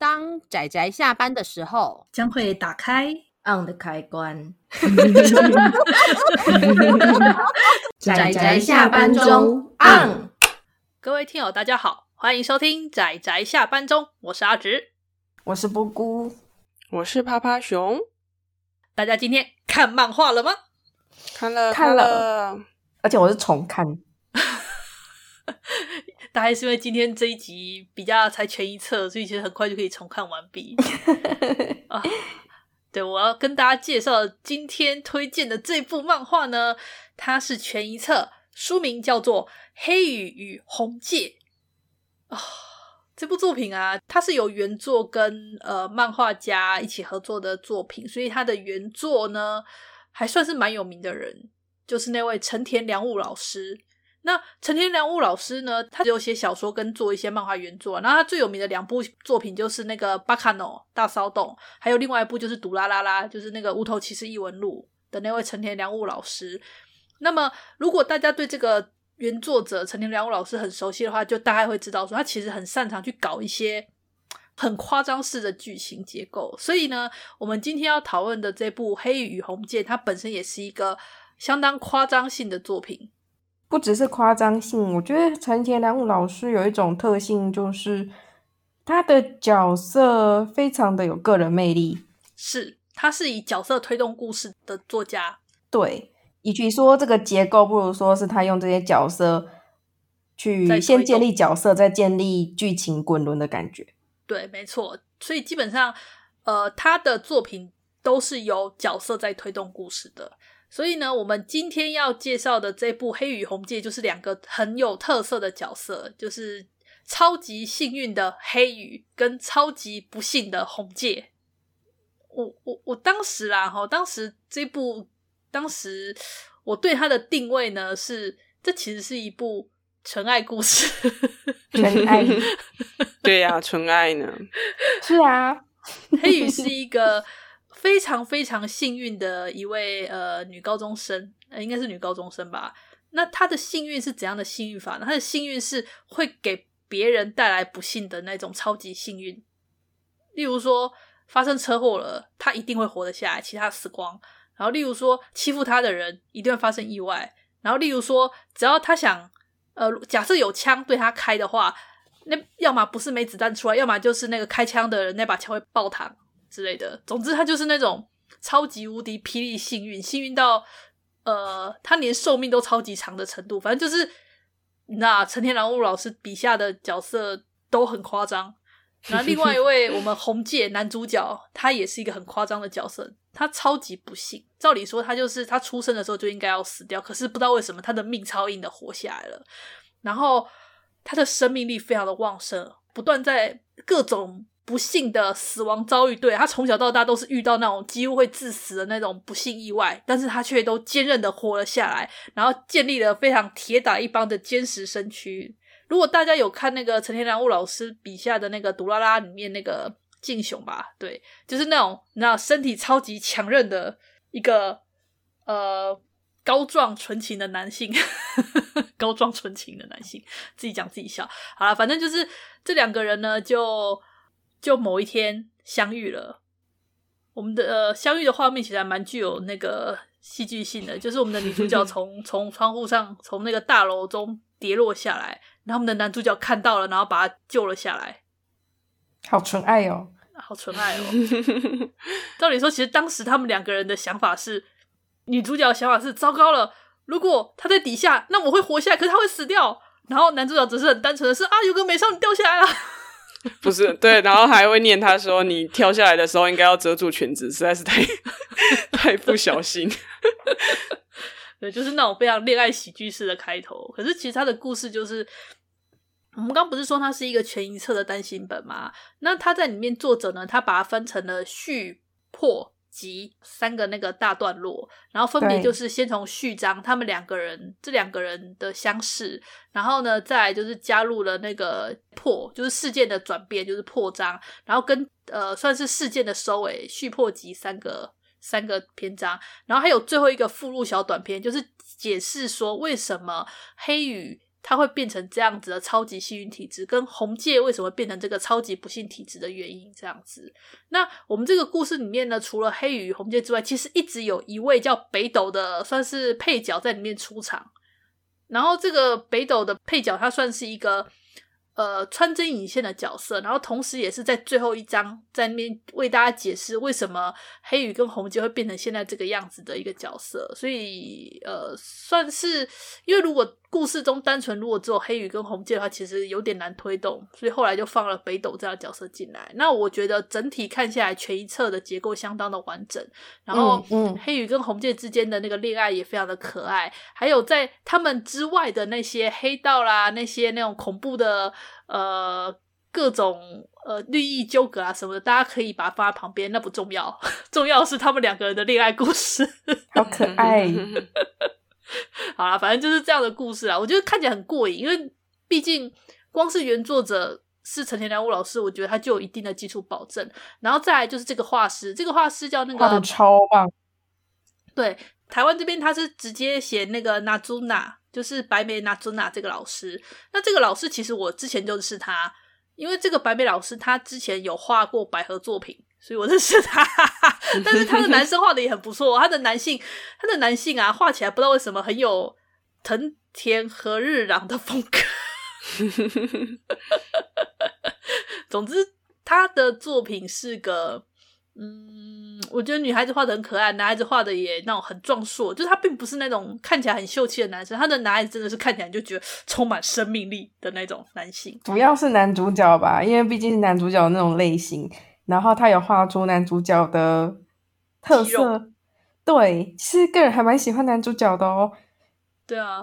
当仔仔下班的时候，将会打开 on 的开关。仔仔下班中 on。各位听友，大家好，欢迎收听仔仔下班中，我是阿直，我是波姑，我是趴趴熊。大家今天看漫画了吗？看了，看了，而且我是重看。大概是因为今天这一集比较才全一册，所以其实很快就可以重看完毕。啊，对，我要跟大家介绍今天推荐的这部漫画呢，它是全一册，书名叫做《黑羽与红介》啊。这部作品啊，它是由原作跟呃漫画家一起合作的作品，所以它的原作呢还算是蛮有名的人，就是那位成田良悟老师。那成田良悟老师呢，他只有写小说跟做一些漫画原作。然后他最有名的两部作品就是那个《巴卡诺大骚动》，还有另外一部就是《毒拉拉拉》，就是那个《无头骑士异闻录》的那位成田良悟老师。那么，如果大家对这个原作者成田良悟老师很熟悉的话，就大概会知道说，他其实很擅长去搞一些很夸张式的剧情结构。所以呢，我们今天要讨论的这部《黑羽与红介》，它本身也是一个相当夸张性的作品。不只是夸张性，我觉得陈田良悟老师有一种特性，就是他的角色非常的有个人魅力。是，他是以角色推动故事的作家。对，与其说这个结构，不如说是他用这些角色去先建立角色，再建立剧情滚轮的感觉。对，没错。所以基本上，呃，他的作品都是由角色在推动故事的。所以呢，我们今天要介绍的这部《黑羽红界》就是两个很有特色的角色，就是超级幸运的黑羽跟超级不幸的红界。我我我当时啦，哈，当时这部，当时我对它的定位呢是，这其实是一部纯爱故事，纯爱，对呀、啊，纯爱呢，是啊，黑羽是一个。非常非常幸运的一位呃女高中生，呃，应该是女高中生吧？那她的幸运是怎样的幸运法呢？她的幸运是会给别人带来不幸的那种超级幸运。例如说发生车祸了，她一定会活得下来，其他死光。然后例如说欺负她的人一定会发生意外。然后例如说只要她想呃，假设有枪对她开的话，那要么不是没子弹出来，要么就是那个开枪的人那把枪会爆膛。之类的，总之他就是那种超级无敌霹雳幸运，幸运到呃，他连寿命都超级长的程度。反正就是，那成田良悟老师笔下的角色都很夸张。那另外一位我们红界男主角，他也是一个很夸张的角色，他超级不幸。照理说他就是他出生的时候就应该要死掉，可是不知道为什么他的命超硬的活下来了。然后他的生命力非常的旺盛，不断在各种。不幸的死亡遭遇，对，他从小到大都是遇到那种几乎会致死的那种不幸意外，但是他却都坚韧的活了下来，然后建立了非常铁打一般的坚实身躯。如果大家有看那个陈天良悟老师笔下的那个《毒辣拉》里面那个静雄吧，对，就是那种你知道身体超级强韧的一个呃高壮纯情的男性，高壮纯情的男性，自己讲自己笑。好了，反正就是这两个人呢，就。就某一天相遇了，我们的呃相遇的画面其实还蛮具有那个戏剧性的，就是我们的女主角 从从窗户上从那个大楼中跌落下来，然后我们的男主角看到了，然后把她救了下来，好纯爱哦，好纯爱哦。照理说，其实当时他们两个人的想法是，女主角的想法是糟糕了，如果她在底下，那我会活下来，可是她会死掉。然后男主角只是很单纯的是啊，有个美少女掉下来了。不是对，然后还会念他说：“你跳下来的时候应该要遮住裙子，实在是太太不小心。”对，就是那种非常恋爱喜剧式的开头。可是其实他的故事就是，我们刚不是说他是一个全一册的单行本吗？那他在里面作者呢，他把它分成了序、破。集三个那个大段落，然后分别就是先从序章，他们两个人这两个人的相识，然后呢，再来就是加入了那个破，就是事件的转变，就是破章，然后跟呃算是事件的收尾，续破集三个三个篇章，然后还有最后一个附录小短篇，就是解释说为什么黑羽他会变成这样子的超级幸运体质，跟红界为什么变成这个超级不幸体质的原因，这样子。那我们这个故事里面呢，除了黑羽红界之外，其实一直有一位叫北斗的，算是配角在里面出场。然后这个北斗的配角，他算是一个。呃，穿针引线的角色，然后同时也是在最后一章在那边为大家解释为什么黑羽跟红界会变成现在这个样子的一个角色，所以呃，算是因为如果故事中单纯如果只有黑羽跟红介的话，其实有点难推动，所以后来就放了北斗这样的角色进来。那我觉得整体看下来，全一册的结构相当的完整，然后嗯，黑羽跟红介之间的那个恋爱也非常的可爱，还有在他们之外的那些黑道啦，那些那种恐怖的。呃，各种呃利益纠葛啊什么的，大家可以把它放在旁边，那不重要，重要的是他们两个人的恋爱故事，好可爱。好啦，反正就是这样的故事啦，我觉得看起来很过瘾，因为毕竟光是原作者是陈田良悟老师，我觉得他就有一定的基础保证。然后再来就是这个画师，这个画师叫那个，画的超棒。对，台湾这边他是直接写那个娜祖娜。就是白眉娜祖娜这个老师，那这个老师其实我之前就是他，因为这个白眉老师他之前有画过百合作品，所以我认识他。但是他的男生画的也很不错，他的男性，他的男性啊画起来不知道为什么很有藤田和日朗的风格。总之，他的作品是个。嗯，我觉得女孩子画的很可爱，男孩子画的也那种很壮硕，就是他并不是那种看起来很秀气的男生，他的男孩子真的是看起来就觉得充满生命力的那种男性。主要是男主角吧，因为毕竟是男主角的那种类型，然后他有画出男主角的特色。对，其实个人还蛮喜欢男主角的哦。对啊，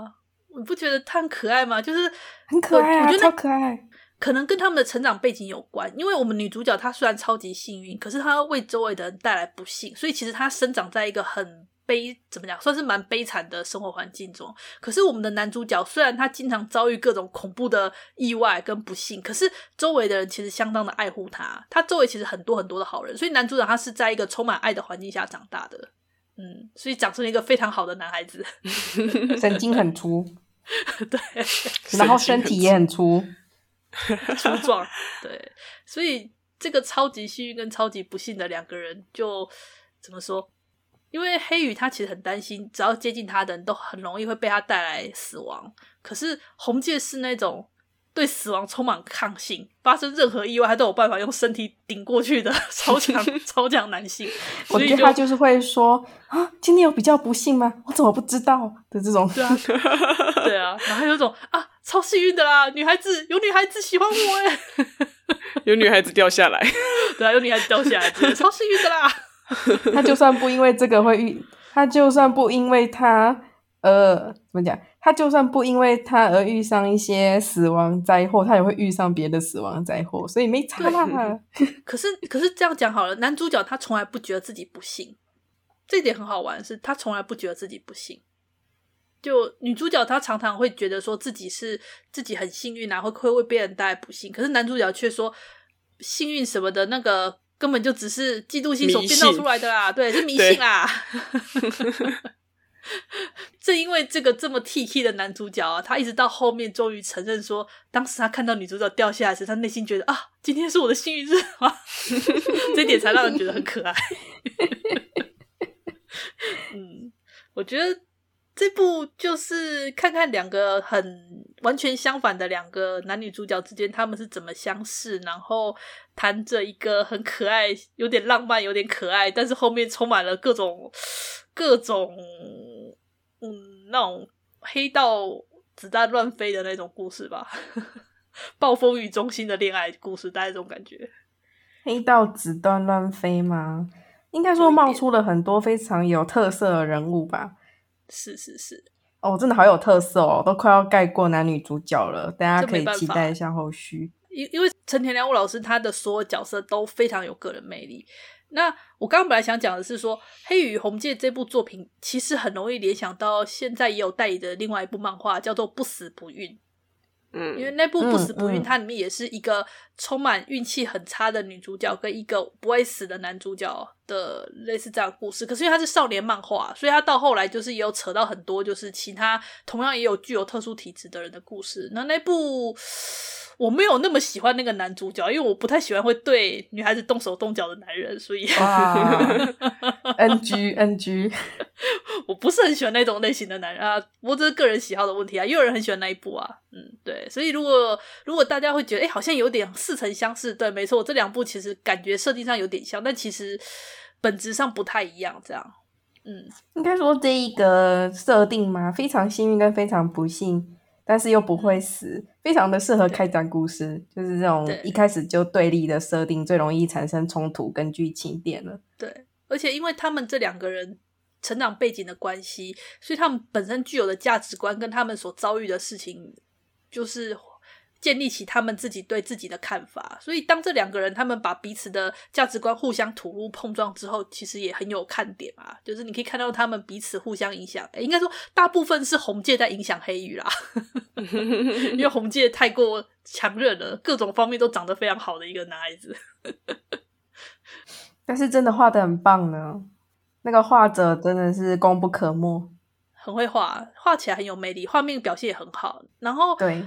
你不觉得他很可爱吗？就是很可爱啊，我觉得超可爱。可能跟他们的成长背景有关，因为我们女主角她虽然超级幸运，可是她为周围的人带来不幸，所以其实她生长在一个很悲，怎么讲，算是蛮悲惨的生活环境中。可是我们的男主角虽然他经常遭遇各种恐怖的意外跟不幸，可是周围的人其实相当的爱护他，他周围其实很多很多的好人，所以男主角他是在一个充满爱的环境下长大的，嗯，所以长成了一个非常好的男孩子，神经很粗，对，然后身体也很粗。粗壮，对，所以这个超级幸运跟超级不幸的两个人，就怎么说？因为黑羽他其实很担心，只要接近他的人都很容易会被他带来死亡。可是红介是那种对死亡充满抗性，发生任何意外他都有办法用身体顶过去的 超强 超强男性。我觉得他就是会说啊，今天有比较不幸吗？我怎么不知道的这种。对啊，对啊，然后有种啊。超幸运的啦，女孩子有女孩子喜欢我哎，有女孩子掉下来，对啊，有女孩子掉下来，超幸运的啦。他就算不因为这个会遇，他就算不因为他呃怎么讲，他就算不因为他而遇上一些死亡灾祸，他也会遇上别的死亡灾祸，所以没差啦。可是可是这样讲好了，男主角他从来不觉得自己不幸，这一点很好玩，是他从来不觉得自己不幸。就女主角她常常会觉得说自己是自己很幸运啊，会会为别人带来不幸。可是男主角却说幸运什么的，那个根本就只是嫉妒心所编造出来的啦，对，是迷信啦。正因为这个这么 T K 的男主角啊，他一直到后面终于承认说，当时他看到女主角掉下来时，他内心觉得啊，今天是我的幸运日啊，这一点才让人觉得很可爱。嗯，我觉得。这部就是看看两个很完全相反的两个男女主角之间，他们是怎么相识，然后谈着一个很可爱、有点浪漫、有点可爱，但是后面充满了各种各种嗯那种黑道子弹乱飞的那种故事吧，暴风雨中心的恋爱故事，大概这种感觉。黑道子弹乱飞吗？应该说冒出了很多非常有特色的人物吧。是是是，哦，真的好有特色哦，都快要盖过男女主角了，大家可以期待一下后续。因因为陈田良悟老师他的所有角色都非常有个人魅力。那我刚刚本来想讲的是说，《黑羽与红界》这部作品其实很容易联想到现在也有代理的另外一部漫画，叫做《不死不运》。嗯，因为那部《不死不运》它里面也是一个充满运气很差的女主角跟一个不会死的男主角的类似这样的故事。可是因为它是少年漫画，所以它到后来就是也有扯到很多就是其他同样也有具有特殊体质的人的故事。那那部。我没有那么喜欢那个男主角，因为我不太喜欢会对女孩子动手动脚的男人，所以哇，NG NG，我不是很喜欢那种类型的男人啊。不过这是个人喜好的问题啊，也有人很喜欢那一部啊，嗯，对。所以如果如果大家会觉得，哎，好像有点似曾相识，对，没错，这两部其实感觉设定上有点像，但其实本质上不太一样，这样，嗯，应该说这一个设定嘛，非常幸运跟非常不幸。但是又不会死，非常的适合开展故事，就是这种一开始就对立的设定，最容易产生冲突跟剧情点了。对，而且因为他们这两个人成长背景的关系，所以他们本身具有的价值观跟他们所遭遇的事情，就是。建立起他们自己对自己的看法，所以当这两个人他们把彼此的价值观互相吐露碰撞之后，其实也很有看点啊。就是你可以看到他们彼此互相影响，诶，应该说大部分是红界在影响黑羽啦，因为红界太过强韧了，各种方面都长得非常好的一个男孩子。但是真的画的很棒呢，那个画者真的是功不可没，很会画，画起来很有魅力，画面表现也很好。然后对。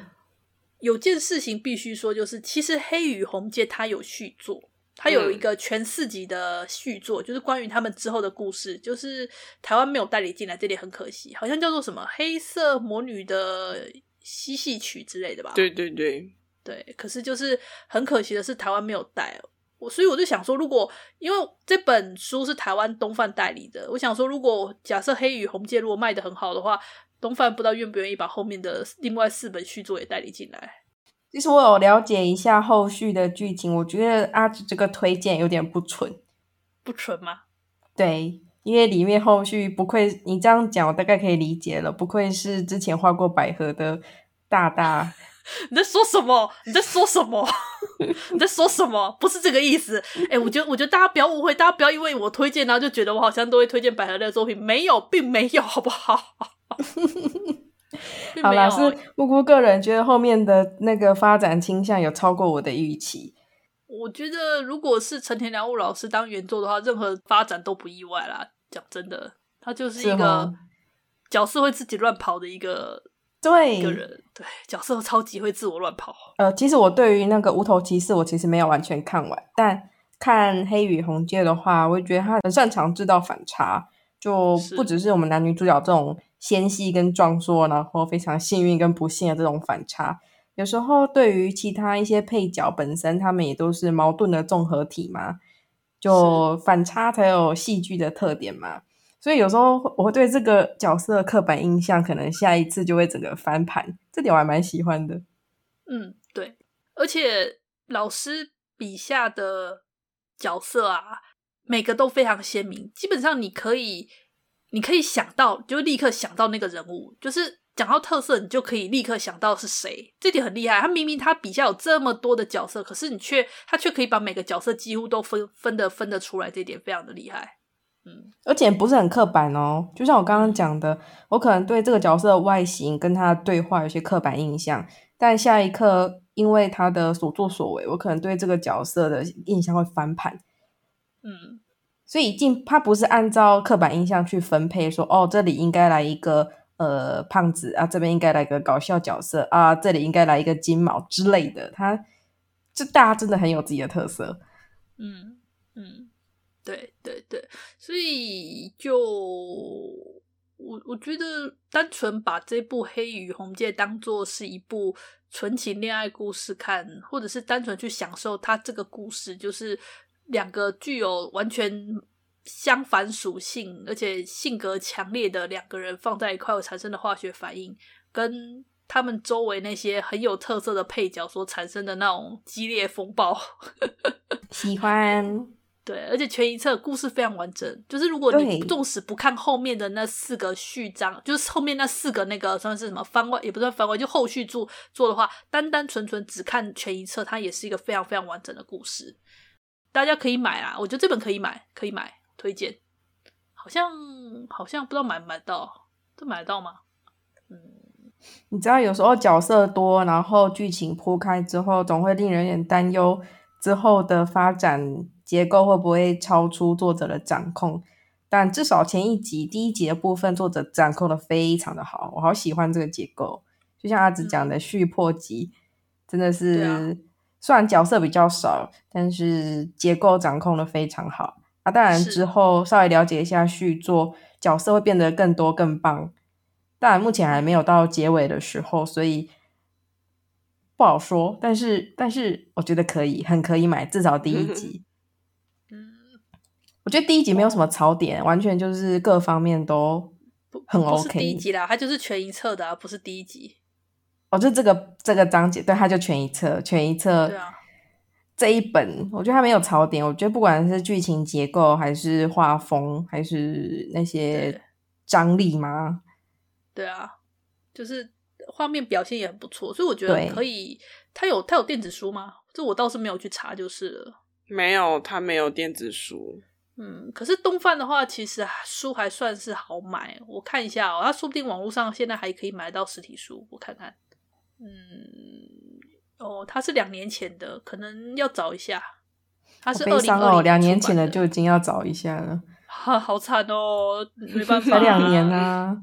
有件事情必须说，就是其实《黑与红界》它有续作，它有一个全四集的续作，嗯、就是关于他们之后的故事。就是台湾没有代理进来，这点很可惜，好像叫做什么《黑色魔女的嬉戏曲》之类的吧？对对对对。可是就是很可惜的是，台湾没有带我，所以我就想说，如果因为这本书是台湾东贩代理的，我想说，如果假设《黑与红界》如果卖的很好的话。东贩不知道愿不愿意把后面的另外四本续作也代理进来。其实我有了解一下后续的剧情，我觉得阿紫这个推荐有点不纯。不纯吗？对，因为里面后续不愧你这样讲，我大概可以理解了。不愧是之前画过百合的大大。你在说什么？你在说什么？你在说什么？不是这个意思。哎、欸，我觉得，我觉得大家不要误会，大家不要因为我推荐，然后就觉得我好像都会推荐百合类的作品。没有，并没有，好不好？好啦，是木姑个人觉得后面的那个发展倾向有超过我的预期。我觉得如果是成田良悟老师当原作的话，任何发展都不意外啦。讲真的，他就是一个角色会自己乱跑的一个对一个人，对角色超级会自我乱跑。呃，其实我对于那个无头骑士，我其实没有完全看完，但看黑羽红界的话，我觉得他很擅长制造反差。就不只是我们男女主角这种纤细跟壮硕，然后非常幸运跟不幸的这种反差。有时候对于其他一些配角本身，他们也都是矛盾的综合体嘛，就反差才有戏剧的特点嘛。所以有时候我会对这个角色的刻板印象，可能下一次就会整个翻盘。这点我还蛮喜欢的。嗯，对，而且老师笔下的角色啊。每个都非常鲜明，基本上你可以，你可以想到，就立刻想到那个人物，就是讲到特色，你就可以立刻想到是谁。这点很厉害。他明明他笔下有这么多的角色，可是你却他却可以把每个角色几乎都分分得分得出来，这点非常的厉害。嗯，而且不是很刻板哦。就像我刚刚讲的，我可能对这个角色的外形跟他的对话有些刻板印象，但下一刻因为他的所作所为，我可能对这个角色的印象会翻盘。嗯，所以进他不是按照刻板印象去分配说，哦，这里应该来一个呃胖子啊，这边应该来个搞笑角色啊，这里应该来一个金毛之类的。他这大家真的很有自己的特色。嗯嗯，对对对，所以就我我觉得单纯把这部《黑与红界》当做是一部纯情恋爱故事看，或者是单纯去享受它这个故事，就是。两个具有完全相反属性，而且性格强烈的两个人放在一块会产生的化学反应，跟他们周围那些很有特色的配角所产生的那种激烈风暴，喜欢。对，而且全一册故事非常完整，就是如果你纵使不看后面的那四个序章，就是后面那四个那个算是什么番外，也不算番外，就后续做做的话，单单纯纯只看全一册，它也是一个非常非常完整的故事。大家可以买啊，我觉得这本可以买，可以买，推荐。好像好像不知道买不买到，这买得到吗？嗯，你知道有时候角色多，然后剧情铺开之后，总会令人有点担忧之后的发展结构会不会超出作者的掌控。但至少前一集第一集的部分，作者掌控的非常的好，我好喜欢这个结构。就像阿紫讲的，续破集真的是虽然角色比较少，但是结构掌控的非常好。啊，当然之后稍微了解一下续作，角色会变得更多更棒。当然目前还没有到结尾的时候，所以不好说。但是但是我觉得可以，很可以买，至少第一集。嗯，我觉得第一集没有什么槽点，完全就是各方面都很 OK。第一集啦，它就是全一册的啊，不是第一集。哦，就这个这个章节，对，它就全一册，全一册。对啊。这一本我觉得它没有槽点，我觉得不管是剧情结构，还是画风，还是那些张力嘛，对啊，就是画面表现也很不错，所以我觉得可以。它有它有电子书吗？这我倒是没有去查，就是了。没有，它没有电子书。嗯，可是东贩的话，其实书还算是好买。我看一下哦，它说不定网络上现在还可以买到实体书，我看看。嗯。哦，他是两年前的，可能要找一下。他是二零二零两年前的就已经要找一下了。哈，好惨哦，没办 法，才两年啊。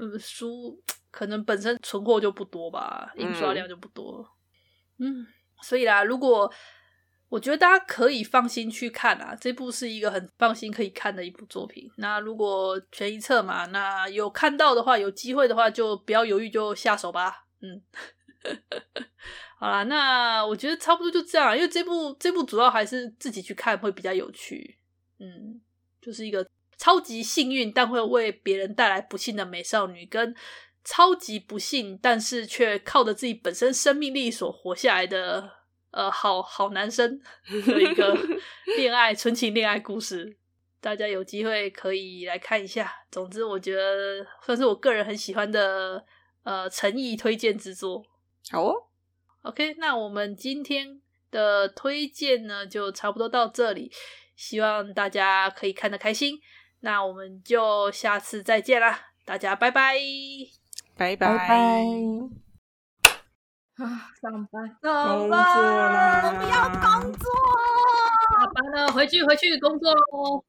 嗯，书可能本身存货就不多吧，印刷量就不多。嗯，嗯，所以啦，如果我觉得大家可以放心去看啊，这部是一个很放心可以看的一部作品。那如果全一册嘛，那有看到的话，有机会的话，就不要犹豫，就下手吧。嗯。好啦，那我觉得差不多就这样，因为这部这部主要还是自己去看会比较有趣。嗯，就是一个超级幸运但会为别人带来不幸的美少女，跟超级不幸但是却靠着自己本身生命力所活下来的呃好好男生 的一个恋爱纯情恋爱故事。大家有机会可以来看一下。总之，我觉得算是我个人很喜欢的呃诚意推荐之作。好哦。OK，那我们今天的推荐呢，就差不多到这里。希望大家可以看得开心。那我们就下次再见啦，大家拜拜，拜拜。啊，上班，上班，我不要工作，下班了，回去回去工作喽。